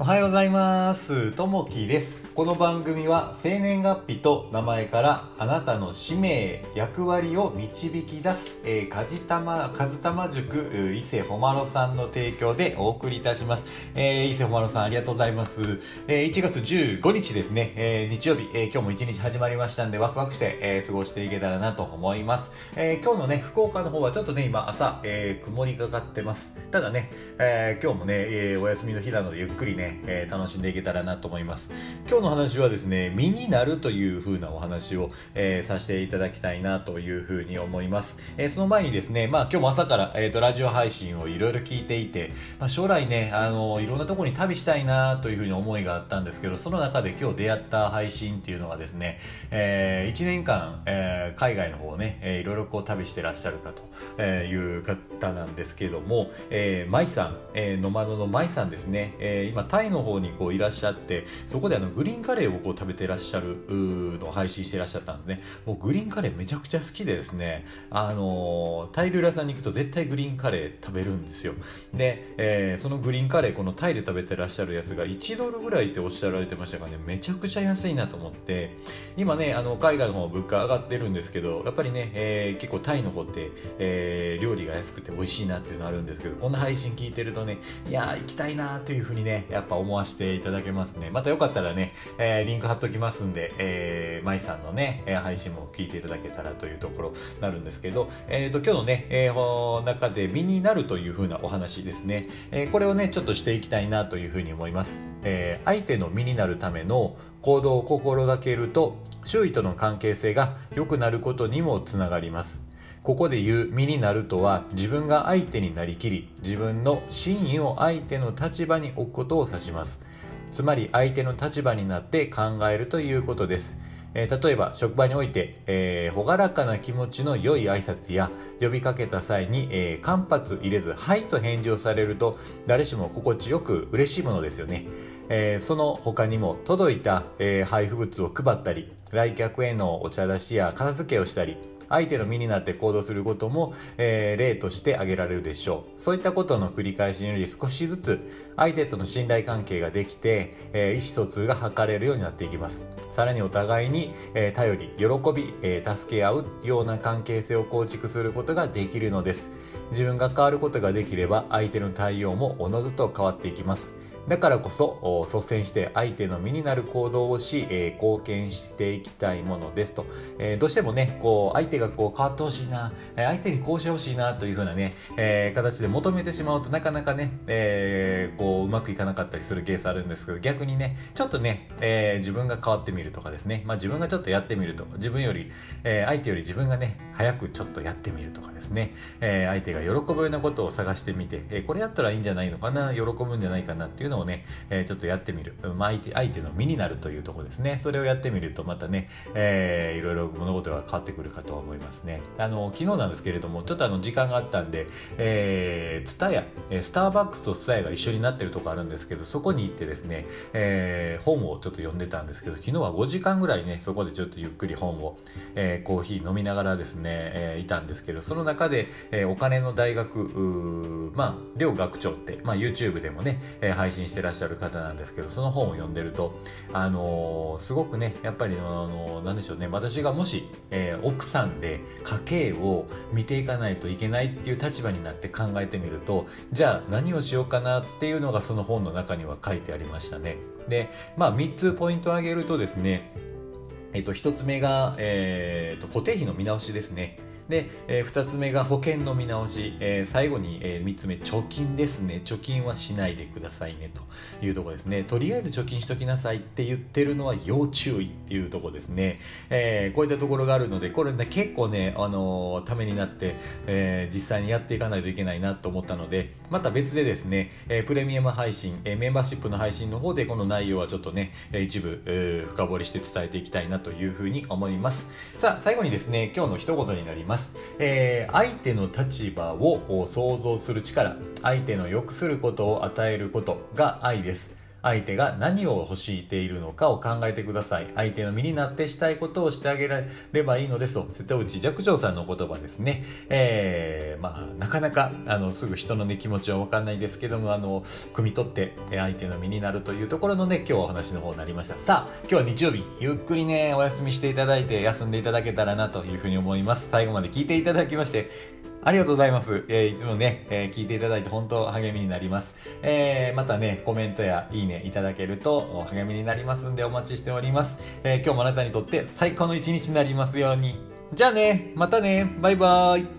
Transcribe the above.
おはようございます。ともきです。この番組は生年月日と名前からあなたの使命、役割を導き出す、えー、かじたま、かずたま塾、伊勢ほまろさんの提供でお送りいたします。えー、伊勢ほまろさんありがとうございます。えー、1月15日ですね、えー日曜日、えー今日も一日始まりましたんでワクワクして、えー過ごしていけたらなと思います。えー今日のね、福岡の方はちょっとね、今朝、えー曇りがかってます。ただね、えー今日もね、えーお休みの日なのでゆっくりね、えー楽しんでいけたらなと思います。今日の話はですね、身になるという風なお話を、えーさせていただきたいなという風に思います。えーその前にですね、まあ今日も朝から、えーとラジオ配信をいろいろ聞いていて、まあ、将来ね、あのいろんなところに旅したいなという風に思いがあったんですけど、その中で今日出会った配信っていうのがですね、え1年間、えー海外の方をね、えーいろいろこう旅してらっしゃるかとえーいう方なんですけども、えー、舞さん、えー、ノマドの舞さんですね、えー今タイの方にこういらっしゃってそこであのグリーンーンカレーをこう食べてらっしゃるのを配信してらっしゃったんですね。もうグリーンカレーめちゃくちゃ好きでですね。あのータイ料理屋さんに行くと絶対グリーンカレー食べるんですよ。で、えーそのグリーンカレーこのタイで食べてらっしゃるやつが1ドルぐらいっておっしゃられてましたがねめちゃくちゃ安いなと思って。今ねあの海外の方物価上がってるんですけどやっぱりね、えー結構タイの方って、えー料理が安くて美味しいなっていうのあるんですけどこんな配信聞いてるとねいやー行きたいなというふうにねやっぱ思わせていただけますね。またよかったらね、えーリンク貼っときますんで、えー、舞さんのね、配信も聞いていただけたらというところになるんですけど、えー、と今日のね、えー中で身になるというふうなお話ですね、えーこれをねちょっとしていきたいなというふうに思います、えー相手の身になるための行動を心がけると周囲との関係性が良くなることにもつながります。ここで言う身になるとは自分が相手になりきり自分の真意を相手の立場に置くことを指します。つまり相手の立場になって考えるということです。えー例えば職場において、えー朗らかな気持ちの良い挨拶や呼びかけた際に、えー間髪入れず「はい」と返事をされると誰しも心地よく嬉しいものですよね、えーその他にも届いた、えー配布物を配ったり来客へのお茶出しや片付けをしたり相手の身になって行動することも、えー例として挙げられるでしょう。そういったことの繰り返しにより少しずつ相手との信頼関係ができて、えー意思疎通が図れるようになっていきます。さらにお互いに、えー頼り喜び、えー助け合うような関係性を構築することができるのです。自分が変わることができれば相手の対応もおのずと変わっていきます。だからこそ率先して相手の身になる行動をし、えー貢献していきたいものですと、えーどうしてもねこう相手がこう変わってほしいな、えー相手にこうしてほしいなというふうなね、えー形で求めてしまうとなかなかね、えーこううまくいかなかったりするケースあるんですけど逆にねちょっとね、えー自分が変わってみるとかですね、まあ、自分がちょっとやってみると自分より、えー相手より自分がね早くちょっとやってみるとかですね、えー相手が喜ぶようなことを探してみて、えーこれやったらいいんじゃないのかな喜ぶんじゃないかなっていうのををね、えーちょっとやってみる、まあ、相手相手の身になるというとこですね。それをやってみるとまたね、えーいろいろ物事が変わってくるかと思いますね。あの昨日なんですけれどもちょっとあの時間があったんで、えー、ツタヤスターバックスとツタヤが一緒になってるとこあるんですけどそこに行ってですね、えー本をちょっと読んでたんですけど昨日は5時間ぐらいねそこでちょっとゆっくり本を、えーコーヒー飲みながらですね、えーいたんですけどその中で、えーお金の大学まあ両学長って、まあ、YouTube でもね、えー配信してらっしゃる方なんですけどその本を読んでるとあのーすごくねやっぱりあのーなんでしょうね私がもし、えー奥さんで家計を見ていかないといけないっていう立場になって考えてみるとじゃあ何をしようかなっていうのがその本の中には書いてありましたねでまあ3つポイントを挙げるとですねえっと、1つ目が、えー、と固定費の見直しですね。で、え2つ目が保険の見直し、えー最後に、え3つ目貯金ですね。貯金はしないでくださいねというところですね。とりあえず貯金しときなさいって言ってるのは要注意っていうところですね、えーこういったところがあるのでこれね結構ね、あのーためになって、えー実際にやっていかないといけないなと思ったのでまた別でですね、えープレミアム配信、えーメンバーシップの配信の方でこの内容はちょっとね一部、深掘りして伝えていきたいなというふうに思います。さあ最後にですね今日の一言になります、えー相手の立場を想像する力相手の良くすることを与えることが愛です。相手が何を欲しているのかを考えてください。相手の身になってしたいことをしてあげらればいいのですと瀬戸内寂聴さんの言葉ですね。えー、まあなかなかあのすぐ人のね気持ちは分かんないですけどもあの汲み取って相手の身になるというところのね今日お話の方になりました。さあ今日は日曜日。ゆっくりねお休みしていただいて休んでいただけたらなというふうに思います。最後まで聞いていただきましてありがとうございます。えー、いつもね、えー、聞いていただいて本当励みになります。えー、またね、コメントやいいねいただけると励みになりますんでお待ちしております。え今日もあなたにとって最高の一日になりますように。じゃあね、またね、バイバーイ。